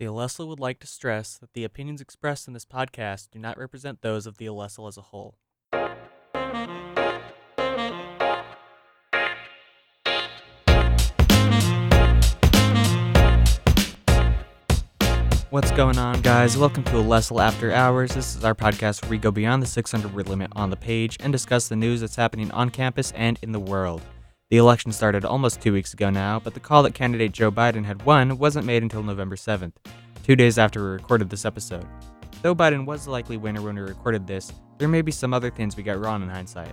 The Alestle would like to stress that the opinions expressed in this podcast do not represent those of the Alestle as a whole. What's going on, guys? Welcome to Alestle After Hours. This is our podcast where we go beyond the 600 word limit on the page and discuss the news that's happening on campus and in the world. The election started almost two weeks ago now, but the call that candidate Joe Biden had won wasn't made until November 7th, two days after we recorded this episode. Though Biden was the likely winner when we recorded this, there may be some other things we got wrong in hindsight.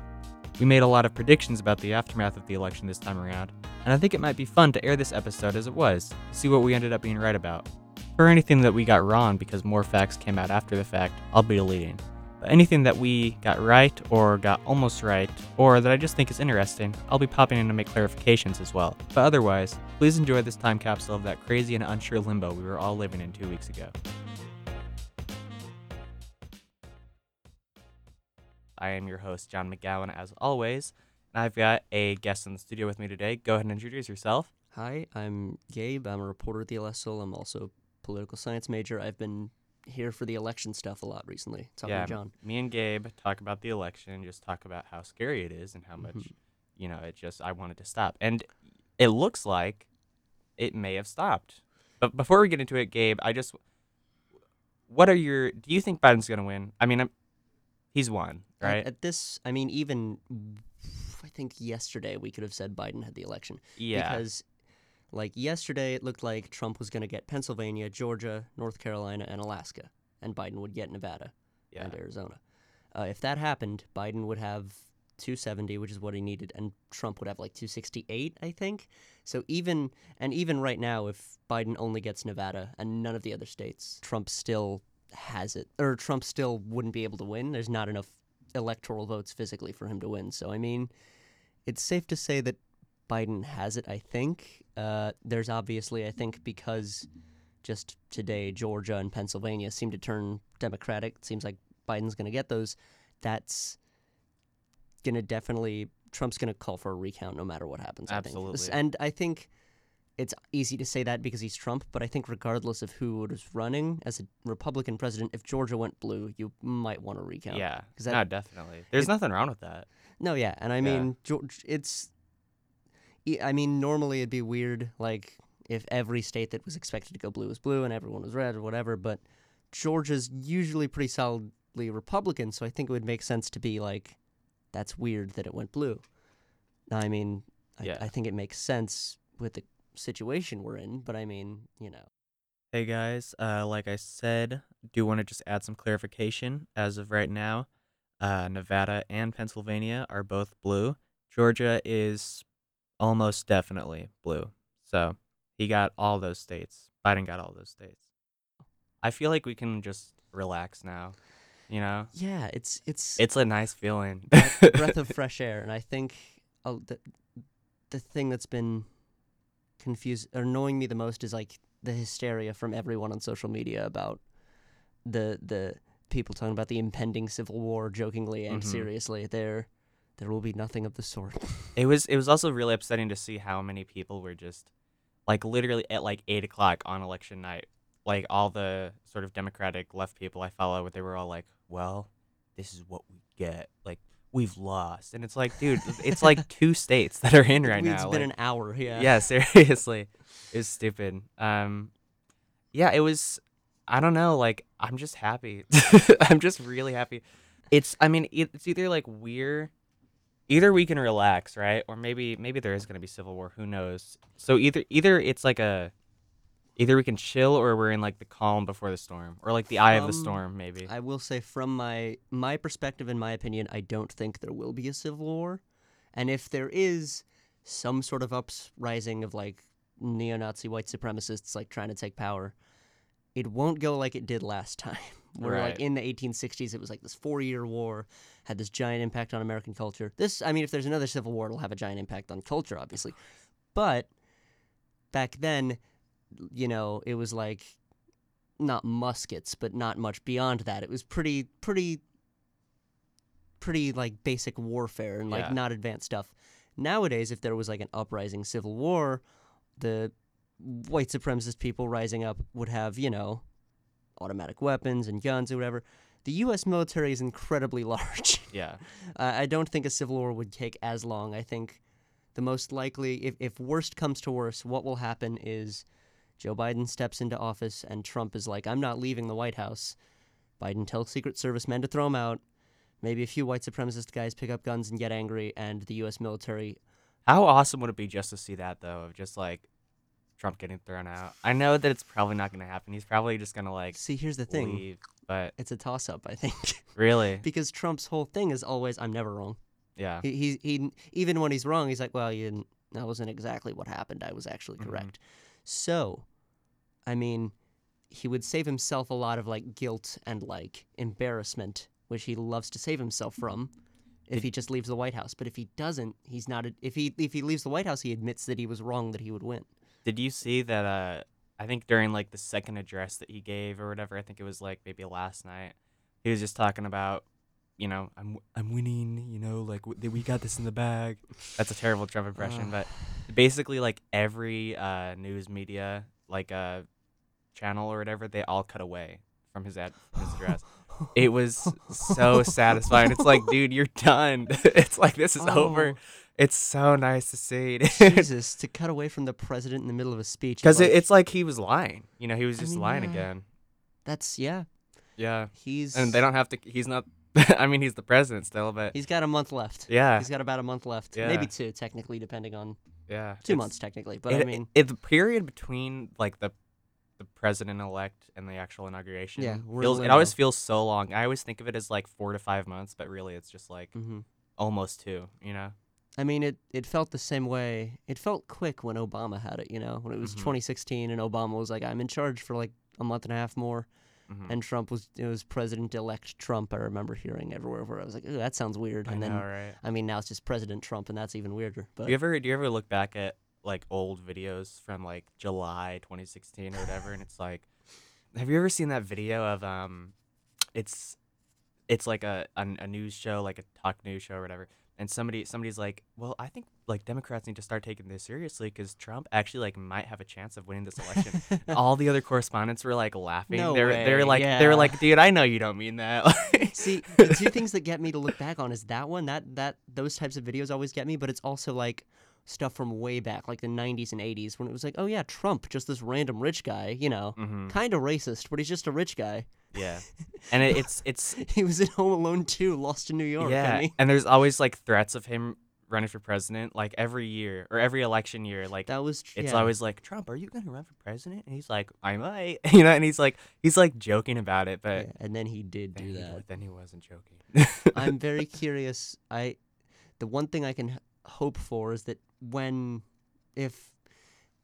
We made a lot of predictions about the aftermath of the election this time around, and I think it might be fun to air this episode as it was, see what we ended up being right about. For anything that we got wrong because more facts came out after the fact, I'll be deleting. Anything that we got right or got almost right, or that I just think is interesting, I'll be popping in to make clarifications as well. But otherwise, please enjoy this time capsule of that crazy and unsure limbo we were all living in two weeks ago. I am your host, John McGowan, as always, and I've got a guest in the studio with me today. Go ahead and introduce yourself. Hi, I'm Gabe. I'm a reporter at the Alestle. I'm also a political science major. I've been here for the election stuff a lot recently. Talking yeah, to John. me and Gabe talk about the election, just talk about how scary it is and how much, Mhm. you know, it just, I wanted to stop. And it looks like it may have stopped. But before we get into it, Gabe, I just, what are your, do you think Biden's going to win? I mean, I'm, he's won, At- right? At, this, I mean, even I think yesterday we could have said Biden had the election yeah. because, like yesterday, it looked like Trump was going to get Pennsylvania, Georgia, North Carolina, and Alaska, and Biden would get Nevada yeah. and Arizona. Uh, if that happened, Biden would have 270, which is what he needed, and Trump would have like 268, I think. So even and even right now, if Biden only gets Nevada and none of the other states, Trump still has it, or Trump still wouldn't be able to win. There's not enough electoral votes physically for him to win. So I mean, it's safe to say that Biden has it. I think uh, there's obviously, I think, because just today Georgia and Pennsylvania seem to turn Democratic. It seems like Biden's going to get those. That's going to definitely Trump's going to call for a recount no matter what happens. I think. Absolutely. and I think it's easy to say that because he's Trump, but I think regardless of who was running as a Republican president, if Georgia went blue, you might want to recount. Yeah, that- no, definitely. There's it- nothing wrong with that. No, yeah, and I Yeah. mean, George, it's. I mean, normally it'd be weird, like if every state that was expected to go blue was blue and everyone was red or whatever. But Georgia's usually pretty solidly Republican, so I think it would make sense to be like, that's weird that it went blue. I mean, I, Yeah. I think it makes sense with the situation we're in, but I mean, you know. Hey guys, uh, like I said, do want to just add some clarification. As of right now, uh, Nevada and Pennsylvania are both blue. Georgia is almost definitely blue. So he got all those states. Biden got all those states. I feel like we can just relax now. You know, Yeah, it's it's it's a nice feeling. breath of fresh air. And I think uh, the the thing that's been confused or annoying me the most is like the hysteria from everyone on social media about the the people talking about the impending civil war jokingly and Mhm. seriously. There there will be nothing of the sort. It was it was also really upsetting to see how many people were just like literally at like eight o'clock on election night. Like all the sort of Democratic left people I follow, they were all like, "Well, this is what we get. Like we've lost," and it's like, dude, it's like two states that are in right It's now. It's been like- an hour, yeah. yeah, seriously, it's stupid. Um, yeah, it was. I don't know. Like, I'm just happy. I'm just really happy. It's. I mean, it's either like we're, either we can relax, right, or maybe maybe there is gonna be civil war. Who knows? So either either it's like a, either we can chill or we're in like the calm before the storm, or like the eye of the storm, maybe. I will say from my my perspective and my opinion, I don't think there will be a civil war. And if there is some sort of uprising of like neo-Nazi white supremacists like trying to take power, it won't go like it did last time. Where Right. like in the 1860s it was like this 4-year war had this giant impact on American culture. This I mean if there's another civil war it'll have a giant impact on culture obviously. But back then you know, it was like not muskets, but not much beyond that. It was pretty, pretty, pretty like basic warfare and like Yeah. not advanced stuff. Nowadays, if there was like an uprising civil war, the white supremacist people rising up would have, you know, automatic weapons and guns or whatever. The U.S. military is incredibly large. Yeah. Uh, I don't think a civil war would take as long. I think the most likely, if, if worst comes to worst, what will happen is Joe Biden steps into office and Trump is like, I'm not leaving the White House. Biden tells Secret Service men to throw him out. Maybe a few white supremacist guys pick up guns and get angry, and the U.S. military. How awesome would it be just to see that though, of just like Trump getting thrown out? I know that it's probably not going to happen. He's probably just going to like See, here's the thing leave. But it's a toss up, I think. really, because Trump's whole thing is always, I'm never wrong. yeah, He, he, he even when he's wrong, he's like, well, you didn't, that wasn't exactly what happened. I was actually Mhm. correct. So, I mean, he would save himself a lot of like guilt and like embarrassment, which he loves to save himself from. If he just leaves the White House, but if he doesn't, he's not. A, if he if he leaves the White House, he admits that he was wrong, that he would win. Did you see that? Uh, I think during like the second address that he gave or whatever, I think it was like maybe last night. He was just talking about, you know, I'm I'm winning. You know, like w- we got this in the bag. That's a terrible Trump impression, but basically like every uh, news media like uh, channel or whatever, they all cut away from his ad from his address. It was so satisfying. It's like, dude, you're done. it's like this is over. Oh, It's so nice to see, dude. Jesus, to cut away from the president in the middle of a speech. Because like, it, it's like he was lying. You know, he was I just mean, lying yeah. again. that's yeah. Yeah. He's And they don't have to. He's not. I mean, he's the president still, but He's got a month left. yeah, He's got about a month left. Yeah. Maybe two, technically, depending on yeah. two months, technically. But it, I mean, it, the period between like the the president elect and the actual inauguration Yeah, feels, it always feels so long. I always think of it as like four to five months, but really it's just like hmm almost two. You know? I mean, it, it felt the same way. It felt quick when Obama had it, you know, when it was Mhm. 2016 and Obama was like, I'm in charge for like a month and a half more. Mhm. And Trump was, it was President elect Trump. I remember hearing everywhere where I was like, Ooh, that sounds weird. I And know, then, right? I mean, now it's just President Trump, and that's even weirder. But Do you ever do you ever look back at like old videos from like July 2016 or whatever, and it's like, have you ever seen that video of um, it's it's like a a, a news show, like a talk news show or whatever, and somebody somebody's like, well, I think like Democrats need to start taking this seriously because Trump actually like might have a chance of winning this election. All the other correspondents were like laughing. No they're they're like yeah. they're like, dude, I know you don't mean that. See, the two things that get me to look back on is that one, that that those types of videos always get me, but it's also like stuff from way back, like the 90s and 80s, when it was like, oh yeah, Trump, just this random rich guy, you know, hmm kind of racist, but he's just a rich guy. Yeah, and it, it's it's He was in Home Alone 2, Lost in New York. yeah, and there's always like threats of him running for president, like every year or every election year. Like that was tr- it's yeah. always like Trump, are you gonna run for president? And he's like, I might, you know, and he's like he's like joking about it, but Yeah, and then he did do he, that. then he wasn't joking. I'm very curious. I the one thing I can hope for is that when if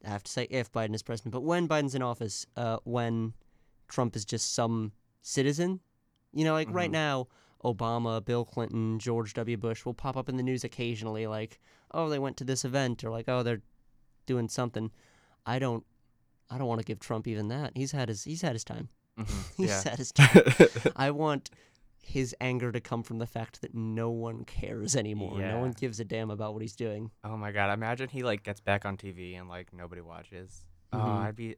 I have to say if Biden is president, but when Biden's in office, uh, when Trump is just some citizen, you know, like right Mhm. now, Obama, Bill Clinton, George W. Bush will pop up in the news occasionally, like, oh, they went to this event, or like, oh, they're doing something. I don't, I don't want to give Trump even that. He's had his, he's had his time. Mhm, He's yeah. had his time. I want his anger to come from the fact that no one cares anymore. No one gives a damn about what he's doing. Oh my god! Imagine he like gets back on TV and like nobody watches. Oh, Mhm. I'd be.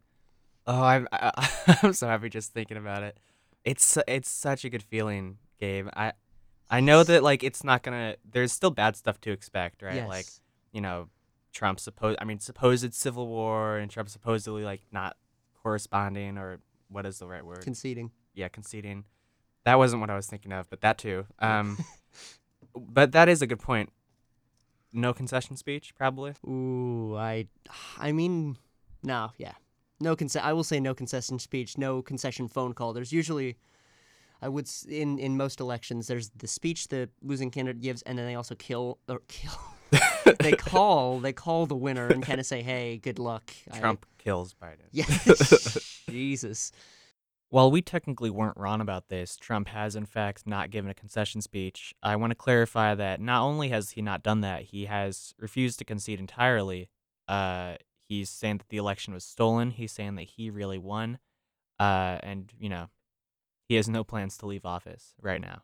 Oh, I'm. I, I'm so happy just thinking about it. It's it's such a good feeling, Gabe. I I know that like it's not gonna. There's still bad stuff to expect, right? Yes. Like you know, Trump supposed. I mean, supposed civil war and Trump supposedly like not corresponding or what is the right word? conceding. yeah, conceding. That wasn't what I was thinking of, but that too. Um, but that is a good point. No concession speech, probably. Ooh, I, I mean, no, yeah, no conce- I will say no concession speech, no concession phone call. There's usually, I would in in most elections, there's the speech the losing candidate gives, and then they also kill or kill. they call they call the winner and kind of say, "Hey, good luck." I- Trump kills Biden. Yeah. Jesus. While we technically weren't wrong about this, Trump has in fact not given a concession speech. I want to clarify that not only has he not done that, he has refused to concede entirely. Uh, he's saying that the election was stolen. He's saying that he really won. Uh, and you know, he has no plans to leave office right now.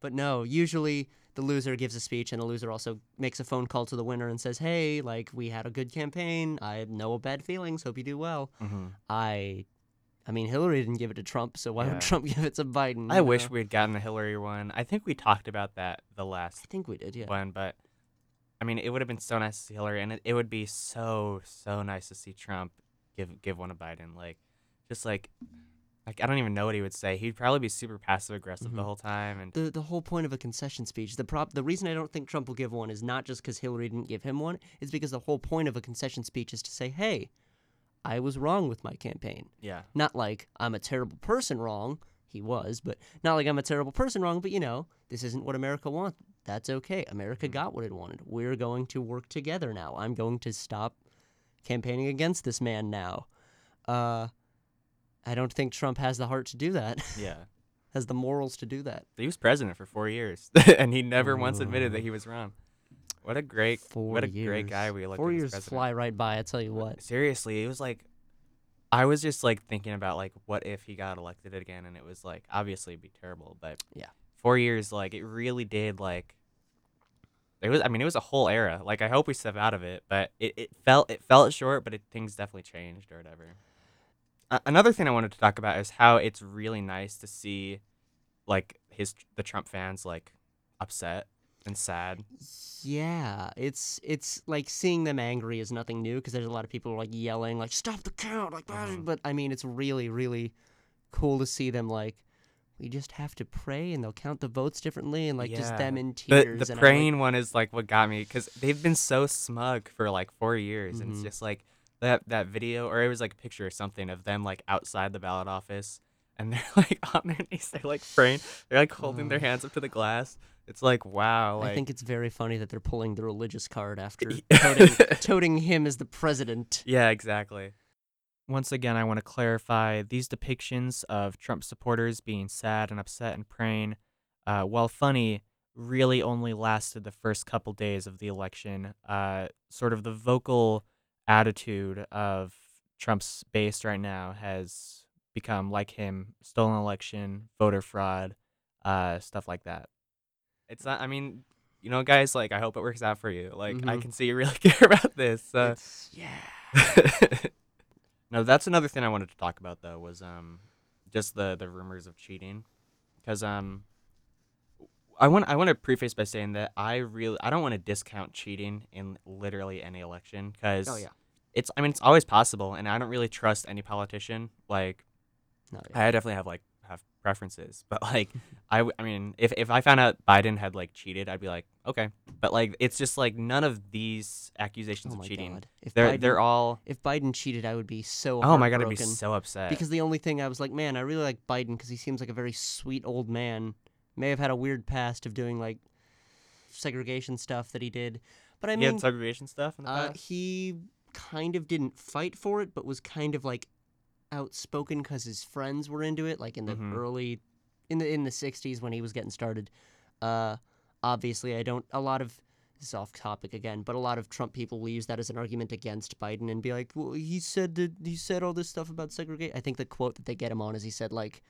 But no, usually the loser gives a speech, and the loser also makes a phone call to the winner and says, "Hey, like we had a good campaign. I have no bad feelings. Hope you do well." Mm-hmm. I, I mean, Hillary didn't give it to Trump, so why Yeah. would Trump give it to Biden? I you wish we had gotten the Hillary one. I think we talked about that the last. I think we did. Yeah. one, but I mean, it would have been so nice to see Hillary, and it, it would be so so nice to see Trump give give one to Biden. Like, just like, like I don't even know what he would say. He'd probably be super passive aggressive the Mhm. whole time, and the the whole point of a concession speech. The prop the reason I don't think Trump will give one is not just because Hillary didn't give him one. It's because the whole point of a concession speech is to say, "Hey, I was wrong with my campaign." yeah, Not like I'm a terrible person wrong. He was, but not like I'm a terrible person wrong. But you know, this isn't what America wants. That's okay. America got what it wanted. We're going to work together now. I'm going to stop campaigning against this man now. Uh, I don't think Trump has the heart to do that. yeah. has the morals to do that. He was president for four years, and he never once admitted that he was wrong. What a great, Four what a years. great guy we elected Four years president. fly right by. I tell you what. Seriously, it was like, I was just like thinking about like, what if he got elected again, and it was like, obviously it'd be terrible, but Yeah. four years, like it really did like. It was, I mean, it was a whole era. Like, I hope we step out of it, but it, it felt it felt short, but it, things definitely changed or whatever. Another thing I wanted to talk about is how it's really nice to see, like his the Trump fans like upset and sad. Yeah, it's it's like seeing them angry is nothing new because there's a lot of people like yelling like "Stop the count!" like, Mhm. but I mean it's really really cool to see them like we just have to pray and they'll count the votes differently and like just them in The tears. the and I'm like, praying one is like what got me because they've been so smug for like four years, and it's Mhm. just like that that video or it was like a picture or something of them like outside the ballot office, and they're like on their knees, they're like praying, they're like holding their hands up to the glass. It's like wow, like I think it's very funny that they're pulling the religious card after toting, toting him as the president. yeah, exactly. Once again, I want to clarify these depictions of Trump supporters being sad and upset and praying, uh, while funny, really only lasted the first couple days of the election. Uh, sort of the vocal attitude of Trump's base right now has become like him stolen election, voter fraud, uh, stuff like that. It's not, I mean, you know, guys, like, I hope it works out for you. Like, I Mhm. can see you really care about this. It's- yeah. no, that's another thing I wanted to talk about though was um just the the rumors of cheating, because um I want I want to preface by saying that I really I don't want to discount cheating in literally any election because Oh yeah. it's I mean it's always possible and I don't really trust any politician like No, yeah. I definitely have like have preferences, but like I, w- I mean if if I found out Biden had like cheated, I'd be like okay, but like it's just like none of these accusations Oh of cheating god. If they're Biden, they're all if Biden cheated, I would be so. oh my god I'd be so upset Because the only thing I was like, man, I really like Biden because he seems like a very sweet old man. May have had a weird past of doing like segregation stuff that he did, but I he mean, had segregation stuff uh, he kind of didn't fight for it, but was kind of like outspoken because his friends were into it, like in the Mhm. early, in the in the '60s when he was getting started. Uh, obviously, I don't. A lot of this is off topic again, but a lot of Trump people will use that as an argument against Biden and be like, "Well, he said that he said all this stuff about segregation." I think the quote that they get him on is he said like,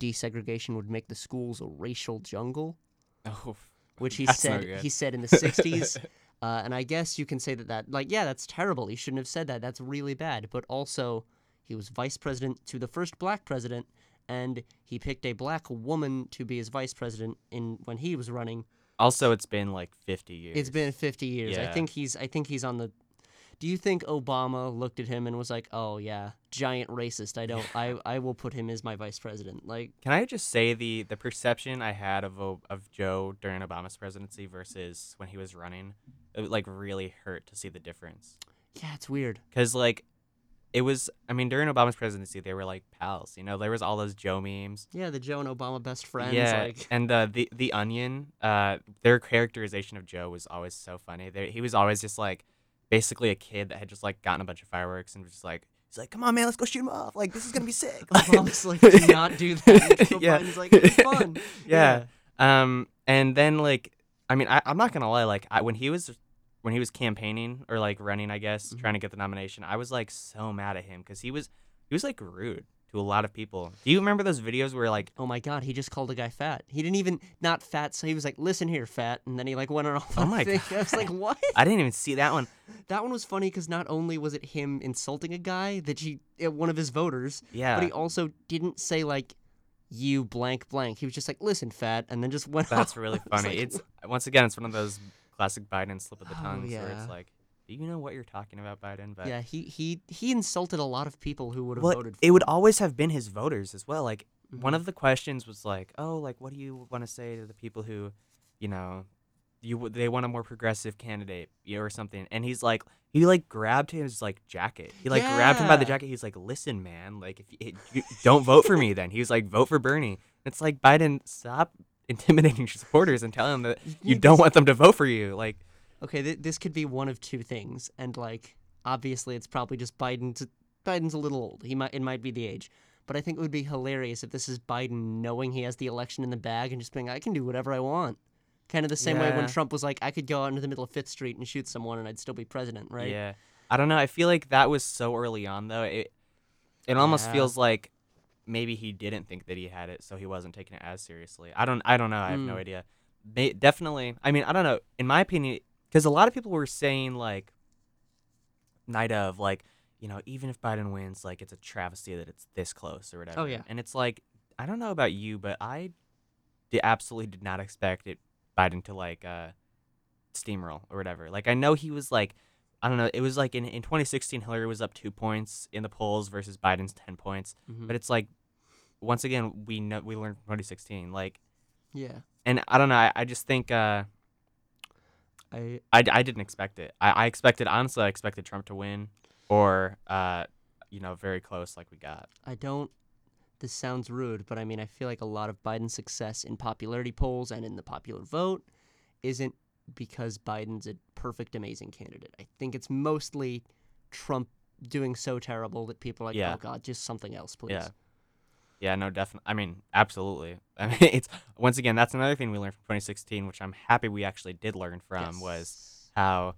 "Desegregation would make the schools a racial jungle," Oh, which he said he said in the '60s. Uh, and I guess you can say that that like yeah, that's terrible. He shouldn't have said that. That's really bad. But also, he was vice president to the first black president, and he picked a black woman to be his vice president in when he was running. also, it's been like 50 years. It's been 50 years. I think he's I think he's on the. Do you think Obama looked at him and was like, "Oh yeah, giant racist. I don't. I I will put him as my vice president." Like, Can I just say the the perception I had of of Joe during Obama's presidency versus when he was running, it like really hurt to see the difference. yeah, it's weird. Cause like, it was. I mean, during Obama's presidency, they were like pals. You know, there was all those Joe memes. Yeah, the Joe and Obama best friends. yeah, Like, and uh, the the Onion, uh, their characterization of Joe was always so funny. They, he was always just like, basically a kid that had just like gotten a bunch of fireworks and was just like, he's like, come on, man, let's go shoot him off. Like this is gonna be sick. Obama's like, "Do not do that." Joe Yeah. Biden's like, "It's fun." yeah. Um, and then like, I mean, I, I'm not gonna lie. Like, I, when he was when he was campaigning or like running, I guess Mhm. trying to get the nomination, I was like so mad at him because he was he was like rude. to a lot of people. Do you remember those videos where like Oh my god, he just called a guy fat. He didn't even not fat, so he was like, "Listen here, fat," and then he like went on off. Oh my thing. I was like, "What?" I didn't even see that one. That one was funny because not only was it him insulting a guy that he uh, one of his voters, Yeah. but he also didn't say like you blank blank. He was just like, "Listen, fat," and then just went. Off. That's off. really funny. like, it's once again, it's one of those classic Biden slip of the Oh, tongues where it's like, do you know what you're talking about, Biden? But yeah, he he he insulted a lot of people who would have well, voted. For it would always have been his voters as well. Like one Mhm. of the questions was like, oh, like what do you want to say to the people who, you know, you they want a more progressive candidate, you know, or something. And he's like, he like grabbed his like jacket. He like grabbed him by the Yeah. jacket. He's like, listen, man, like if you, you don't vote for me, then he was like, vote for Bernie. It's like Biden, stop intimidating your supporters and telling them that you don't want them to vote for you. Like, Okay, th- this could be one of two things, and like obviously it's probably just Biden's. Biden's a little old. He might it might be the age, but I think it would be hilarious if this is Biden knowing he has the election in the bag and just being I can do whatever I want. Kind of the same way when Trump was like I could go out into the middle of Fifth Street and shoot someone and I'd still be president, right? Yeah. I don't know. I feel like that was so early on though. It it almost Yeah. feels like maybe he didn't think that he had it, so he wasn't taking it as seriously. I don't I don't know. I have no Mm. idea. May, definitely. I mean, I don't know. In my opinion, because a lot of people were saying like night of like you know even if Biden wins, like it's a travesty that it's this close or whatever. Oh, yeah. And it's like I don't know about you, but I di- absolutely did not expect it Biden to like uh steamroll or whatever. Like I know he was like I don't know, it was like in, in 2016 Hillary was up 2 points in the polls versus Biden's 10 points. Mhm. But it's like once again we know we learned from 2016 like yeah. and I don't know, I, I just think uh I I, I didn't expect it. I, I expected honestly I expected Trump to win or uh you know very close like we got. I don't. This sounds rude, but I mean, I feel like a lot of Biden's success in popularity polls and in the popular vote isn't because Biden's a perfect, amazing candidate. I think it's mostly Trump doing so terrible that people are like, Yeah. oh, God, just something else, please. Yeah. Yeah, no, definitely. I mean, absolutely. I mean, it's once again that's another thing we learned from 2016, which I'm happy we actually did learn from was how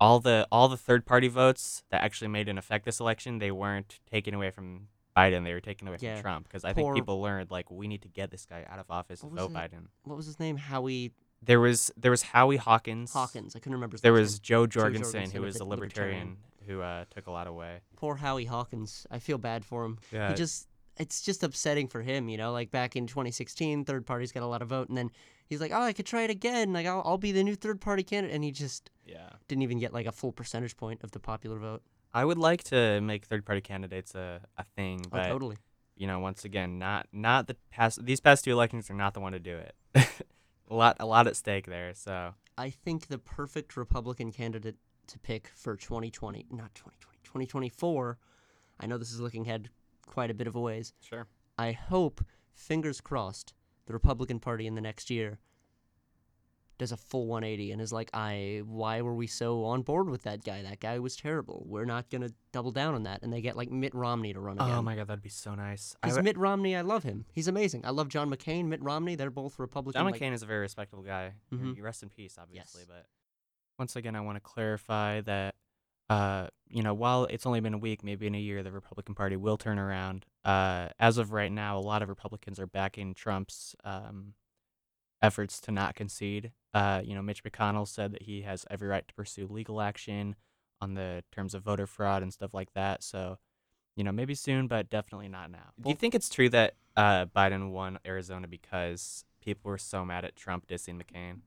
all the all the third party votes that actually made an effect this election, they weren't taken away from Biden, they were taken away Yeah. from Trump because I Poor- think people learned like we need to get this guy out of office and vote it? Biden. What was his name? Howie There was there was Howie Hawkins. Hawkins. I couldn't remember his There was. Jo Jorgensen, Jorgensen who was a libertarian, who uh, took a lot away. Poor Howie Hawkins. I feel bad for him. Yeah, he just it's just upsetting for him, you know. Like back in 2016, third parties got a lot of vote, and then he's like, "Oh, I could try it again. Like I'll, I'll be the new third party candidate," and he just yeah. didn't even get like a full percentage point of the popular vote. I would like to make third party candidates a, a thing, Oh, but totally. you know, once again, not not the past these past two elections are not the one to do it. a lot a lot at stake there. So I think the perfect Republican candidate to pick for 2020, not 2020, 2024. I know this is looking ahead quite a bit of a ways. sure. I hope, fingers crossed, the Republican Party in the next year does a full 180 and is like, I, why were we so on board with that guy? That guy was terrible. We're not gonna double down on that. And they get like Mitt Romney to run again. Oh my god, that'd be so nice. Because would- Mitt Romney, I love him. He's amazing. I love John McCain, Mitt Romney. They're both Republican. John like- McCain is a very respectable guy. Mhm. You Rest in peace, obviously. Yes. But once again, I want to clarify that, uh, you know, while it's only been a week, maybe in a year, the Republican Party will turn around. Uh, as of right now, a lot of Republicans are backing Trump's um, efforts to not concede. Uh, you know, Mitch McConnell said that he has every right to pursue legal action on the terms of voter fraud and stuff like that. So, you know, maybe soon, but definitely not now. Do you think it's true that uh, Biden won Arizona because people were so mad at Trump dissing McCain?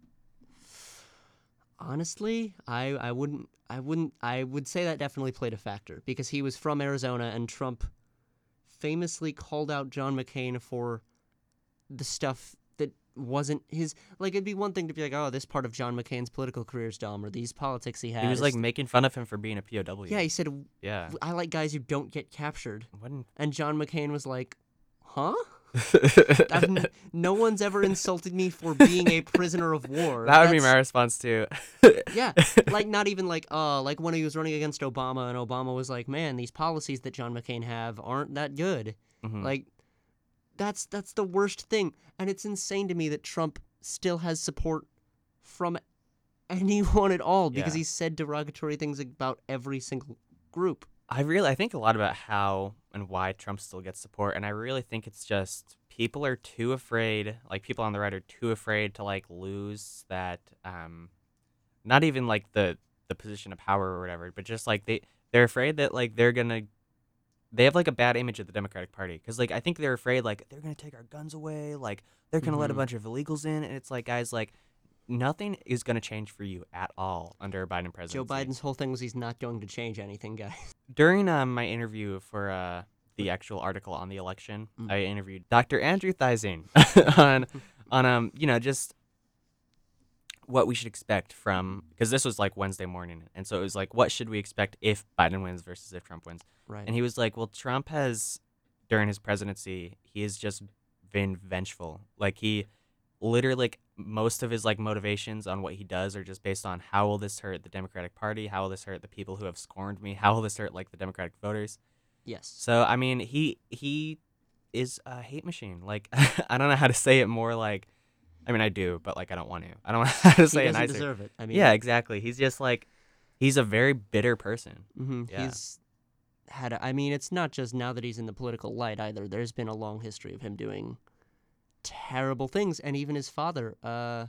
Honestly, I, I wouldn't I wouldn't I would say that definitely played a factor because he was from Arizona and Trump famously called out John McCain for the stuff that wasn't his like it'd be one thing to be like, Oh, this part of John McCain's political career is dumb or these politics he had. He was like making fun of him for being a POW. Yeah, he said yeah. I like guys who don't get captured. Wouldn't And John McCain was like, Huh? I've no one's ever insulted me for being a prisoner of war. that would be my response too. Yeah, like not even like uh like when he was running against Obama and Obama was like, "Man, these policies that John McCain have aren't that good." Mhm. Like that's that's the worst thing. And it's insane to me that Trump still has support from anyone at all because Yeah. he said derogatory things about every single group. I really I think a lot about how and why Trump still gets support, and I really think it's just people are too afraid. Like people on the right are too afraid to like lose that. Um, not even like the the position of power or whatever, but just like they they're afraid that like they're gonna they have like a bad image of the Democratic Party because like I think they're afraid like they're gonna take our guns away, like they're gonna let a Mhm. bunch of illegals in, and it's like guys like nothing is gonna change for you at all under a Biden presidency. Joe Biden's whole thing was he's not going to change anything, guys. during um, my interview for uh, the actual article on the election, Mm. I interviewed Dr. Andrew Theising on on um you know just what we should expect from because this was like Wednesday morning, and so it was like what should we expect if Biden wins versus if Trump wins, Right. and he was like, well, Trump has during his presidency he has just been vengeful, like he literally like most of his like motivations on what he does are just based on how will this hurt the Democratic Party, how will this hurt the people who have scorned me, how will this hurt like the Democratic voters. yes. So I mean, he he is a hate machine. Like I don't know how to say it more. Like I mean, I do, but like I don't want to. I don't know how to He say it doesn't nicer. deserve it. I mean, yeah, exactly. He's just like he's a very bitter person. hmm Yeah. He's had. A, I mean, it's not just now that he's in the political light either. There's been a long history of him doing terrible things, and even his father. Uh,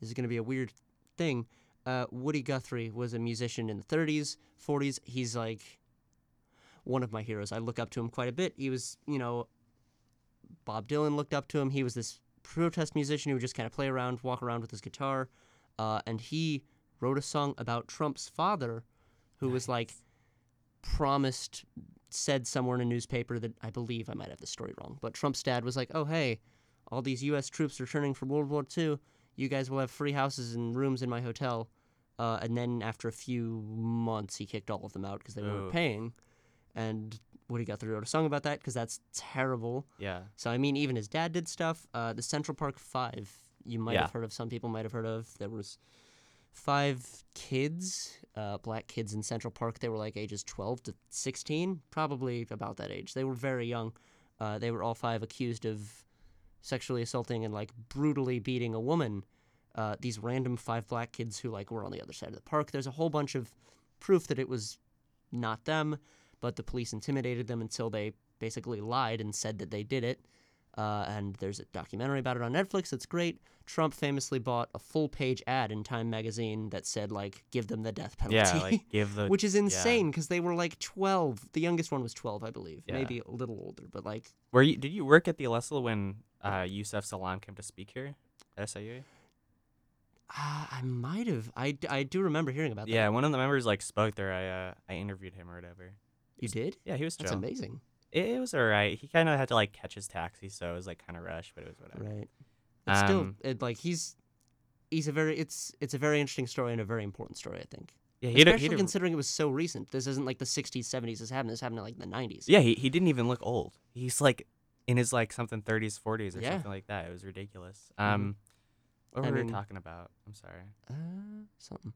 this is going to be a weird thing. Uh, Woody Guthrie was a musician in the 30s, 40s. He's like one of my heroes. I look up to him quite a bit. He was, you know, Bob Dylan looked up to him. He was this protest musician who would just kind of play around, walk around with his guitar, uh, and he wrote a song about Trump's father, who was like promised, said somewhere in a newspaper that I believe I might have the story wrong, but Trump's dad was like, "Oh hey, all these U.S. troops returning from World War II, you guys will have free houses and rooms in my hotel." Uh, and then after a few months, he kicked all of them out because they weren't paying. And Woody Guthrie wrote a song about that because that's terrible. Yeah. So I mean, even his dad did stuff. Uh, the Central Park Five, you might Yeah. have heard of. Some people might have heard of. There was five kids, uh, black kids in Central Park. They were like ages 12 to 16, probably about that age. They were very young. Uh, they were all five accused of sexually assaulting and like brutally beating a woman. Uh, these random five black kids who like were on the other side of the park. There's a whole bunch of proof that it was not them, but the police intimidated them until they basically lied and said that they did it. Uh, and there's a documentary about it on Netflix It's great. Trump famously bought a full page ad in Time magazine that said, like, give them the death penalty. Yeah. Like give the Which is insane because they were like 12. The youngest one was 12, I believe. Yeah. Maybe a little older, but like, Were you? Did you work at the Alestle when uh, Yusef Salaam came to speak here at SIU? uh, I might have. I, I do remember hearing about that. Yeah, one of the members like spoke there. I uh, I interviewed him or whatever. You did? Yeah, he was That's amazing. It, it was alright. He kind of had to like catch his taxi, so it was like kind of rushed, but it was whatever. Right. But still, Um, it, like, he's. He's a very it's it's a very interesting story and a very important story I think Yeah, he especially he considering it was so recent this isn't like the 60s 70s this happened this happened in like the 90s Yeah, he, he didn't even look old. He's like in his like something 30s, 40s or Yeah. something like that. It was ridiculous. Mhm. Um, what were we talking about? I'm sorry. uh, something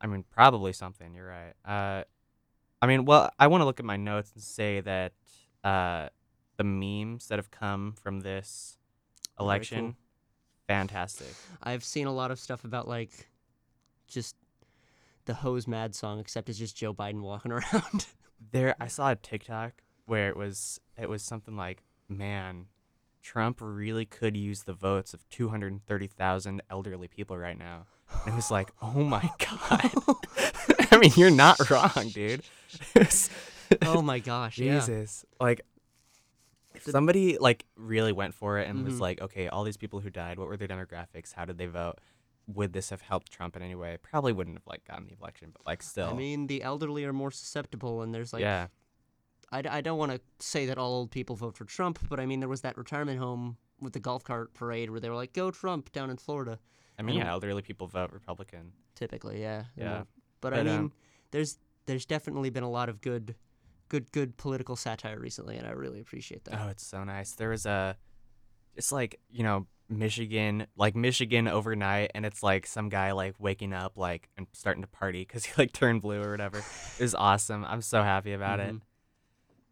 I mean, probably something. You're right. Uh, I mean, well, I want to look at my notes and say that uh, the memes that have come from this election, cool. fantastic. I've seen a lot of stuff about like just the hose mad song except it's just Joe Biden walking around There, I saw a TikTok where it was it was something like, "Man, Trump really could use the votes of 230,000 elderly people right now." And it was like, "Oh my god." I mean, you're not wrong, dude. oh my gosh yeah Jesus. Like somebody like really went for it and was Mhm. like, "Okay, all these people who died, what were their demographics? How did they vote?" Would this have helped Trump in any way? Probably wouldn't have like gotten the election, but like still. I mean the elderly are more susceptible and there's like yeah. I, I don't want to say that all old people vote for Trump but I mean there was that retirement home with the golf cart parade where they were like go Trump down in Florida I mean, yeah, elderly people vote Republican. typically yeah Yeah. know. but, I mean um, there's there's definitely been a lot of good good good political satire recently and I really appreciate that Oh, it's so nice. There was a, it's like you know Michigan, like Michigan overnight, and it's like some guy like waking up like and starting to party because he like turned blue or whatever. it was awesome. I'm so happy about Mhm. it.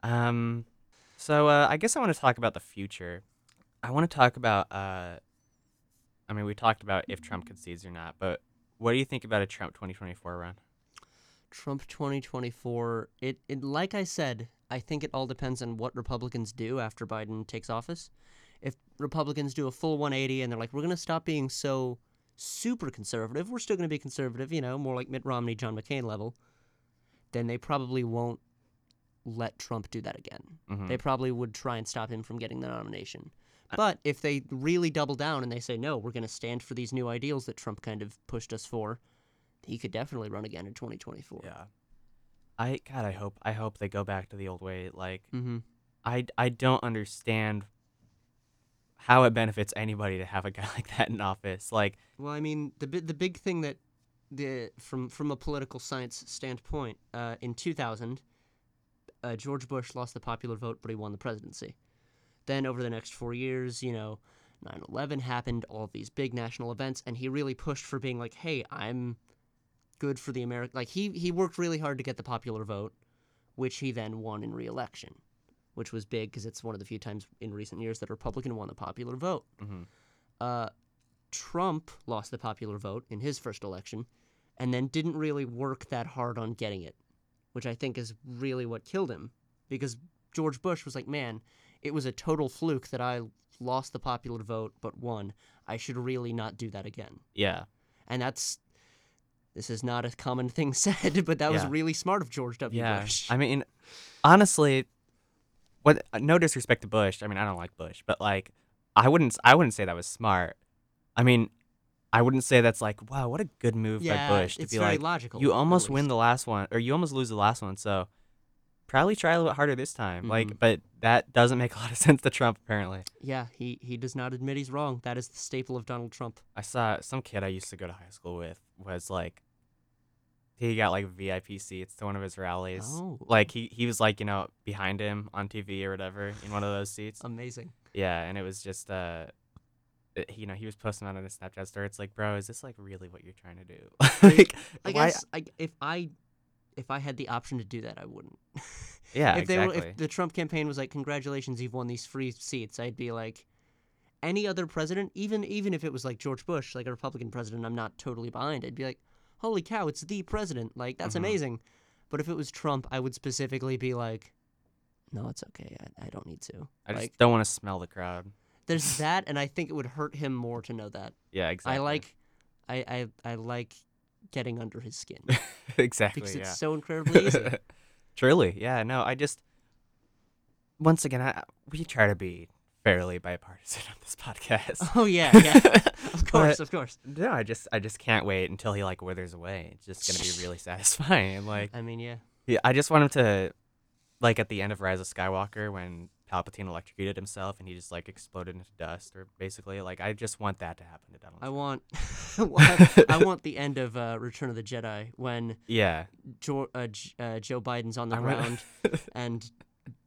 Um, so uh, I guess I want to talk about the future. I want to talk about. Uh, I mean, we talked about if Trump concedes or not, but what do you think about a Trump 2024 run? Trump 2024. It, it like I said, I think it all depends on what Republicans do after Biden takes office. If Republicans do a full 180 and they're like, we're going to stop being so super conservative, we're still going to be conservative, you know, more like Mitt Romney, John McCain level, then they probably won't let Trump do that again. Mhm. They probably would try and stop him from getting the nomination. But if they really double down and they say, no, we're going to stand for these new ideals that Trump kind of pushed us for, he could definitely run again in 2024. Yeah. I God, I hope I hope they go back to the old way. Like Mm-hmm. I I don't understand how it benefits anybody to have a guy like that in office. Like Well, I mean, the the big thing that the from from a political science standpoint, uh, in 2000, uh, George Bush lost the popular vote, but he won the presidency. Then over the next four years, you know, 9/11 happened, all these big national events, and he really pushed for being like, "Hey, I'm good for the American." Like he he worked really hard to get the popular vote, which he then won in re-election, which was big because it's one of the few times in recent years that a Republican won the popular vote. mhm. Uh, Trump lost the popular vote in his first election and then didn't really work that hard on getting it, which I think is really what killed him. Because George Bush was like, man, it was a total fluke that I lost the popular vote but won. I should really not do that again. yeah. And that's. This is not a common thing said, but that was really smart of George W. Yeah. Bush. I mean, honestly, what no disrespect to Bush. I mean, I don't like Bush, but like I wouldn't I wouldn't say that was smart. I mean, I wouldn't say that's like, wow, what a good move yeah, by Bush to it's be very like logical. you almost win the last one or you almost lose the last one, so probably try a little bit harder this time. Mhm. Like, but that doesn't make a lot of sense to Trump apparently. Yeah, he, he does not admit he's wrong. That is the staple of Donald Trump. I saw some kid I used to go to high school with was like he got like VIP seats to one of his rallies. Oh. Like he he was like, you know, behind him on TV or whatever in one of those seats. Amazing. Yeah, and it was just uh you know, he was posting on a Snapchat story. It's like, bro, is this like really what you're trying to do? like, I guess I, if I if I had the option to do that, I wouldn't. Yeah, if they were, exactly. if the Trump campaign was like, "Congratulations, you've won these free seats," I'd be like, any other president, even even if it was like George Bush, like a Republican president, I'm not totally behind. I'd be like, "Holy cow, it's the president! Like that's Mhm. amazing." But if it was Trump, I would specifically be like, "No, it's okay. I, I don't need to." I just don't want to smell the crowd. There's that, and I think it would hurt him more to know that. Yeah, exactly. I like, I, I I like getting under his skin exactly. because yeah. it's so incredibly easy. Truly, yeah. No, I just once again, I, we try to be fairly bipartisan on this podcast. Oh yeah, yeah. Of course, But- of course. no, I just, I just can't wait until he like withers away. It's just gonna be really satisfying. Like, I mean, yeah. yeah, I just want him to, like, at the end of Rise of Skywalker when Palpatine electrocuted himself and he just like exploded into dust, or basically, like, I just want that to happen to Donald. I Trump. want, I I want the end of uh, Return of the Jedi when Yeah. jo- uh, J- uh, Joe Biden's on the I ground and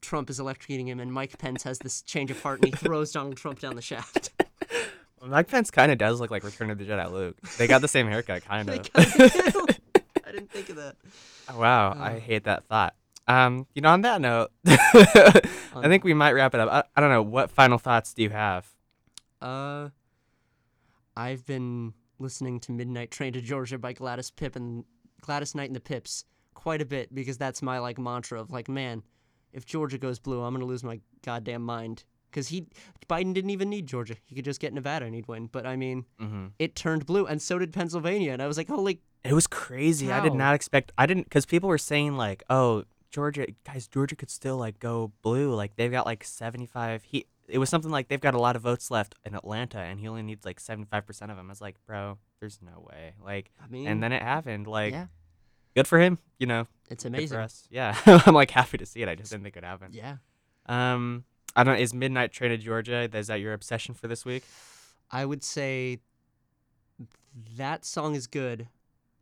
Trump is electrocuting him, and Mike Pence has this change of heart and he throws Donald Trump down the shaft. Mike Pence kind of does look like Return of the Jedi Luke. They got the same haircut, kind of. I didn't think of that. Wow, I Oh. hate that thought. Um, you know, on that note, I think we might wrap it up. I, I don't know. What final thoughts do you have? Uh, I've been listening to Midnight Train to Georgia by Gladys Pip and Gladys Knight and the Pips quite a bit because that's my like mantra of like, man, if Georgia goes blue, I'm gonna lose my goddamn mind. Because he Biden didn't even need Georgia; he could just get Nevada and he'd win. But I mean, hmm it turned blue, and so did Pennsylvania. And I was like, holy, It was crazy. I did not expect. I didn't because people were saying like, "Oh, Georgia, guys, Georgia could still like go blue. Like they've got like seventy-five. He it was something like they've got a lot of votes left in Atlanta, and he only needs like seventy-five percent of them. I was like, bro, there's no way. Like, I mean, and then it happened. Like, yeah, good for him. You know, it's good amazing. for us. Yeah, I'm like happy to see it. I just didn't think it would happen. Yeah, Um, I don't. Is Midnight Train to Georgia? Is that your obsession for this week? I would say that song is good.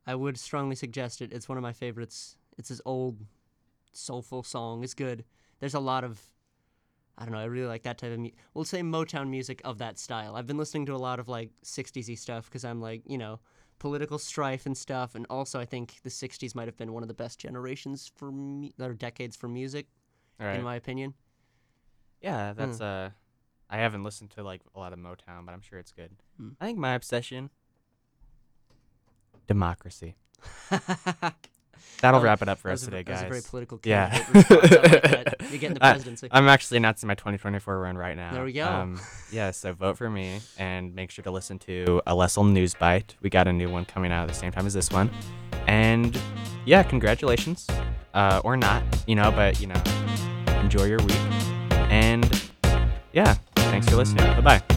I would strongly suggest it. It's one of my favorites. It's his old, soulful song. It's good. There's a lot of, I don't know. I really like that type of music. We'll say Motown music of that style. I've been listening to a lot of like 60s stuff because I'm like, you know, political strife and stuff. And also, I think the 60s might have been one of the best generations for me, or decades for music, right. in my opinion. yeah, that's uh, I haven't listened to like a lot of Motown, but I'm sure it's good. Hmm. I think my obsession, democracy. That'll wrap it up for us a- today, guys. a very political Yeah. response. I like. You're getting the I- presidency. I'm actually announcing my 2024 run right now. There we go. Um, yeah, so vote for me and make sure to listen to a Lessel News Bite. We got a new one coming out at the same time as this one. And yeah, congratulations. Uh, or not, you know, but, you know, enjoy your week. And yeah, thanks for listening. Bye bye.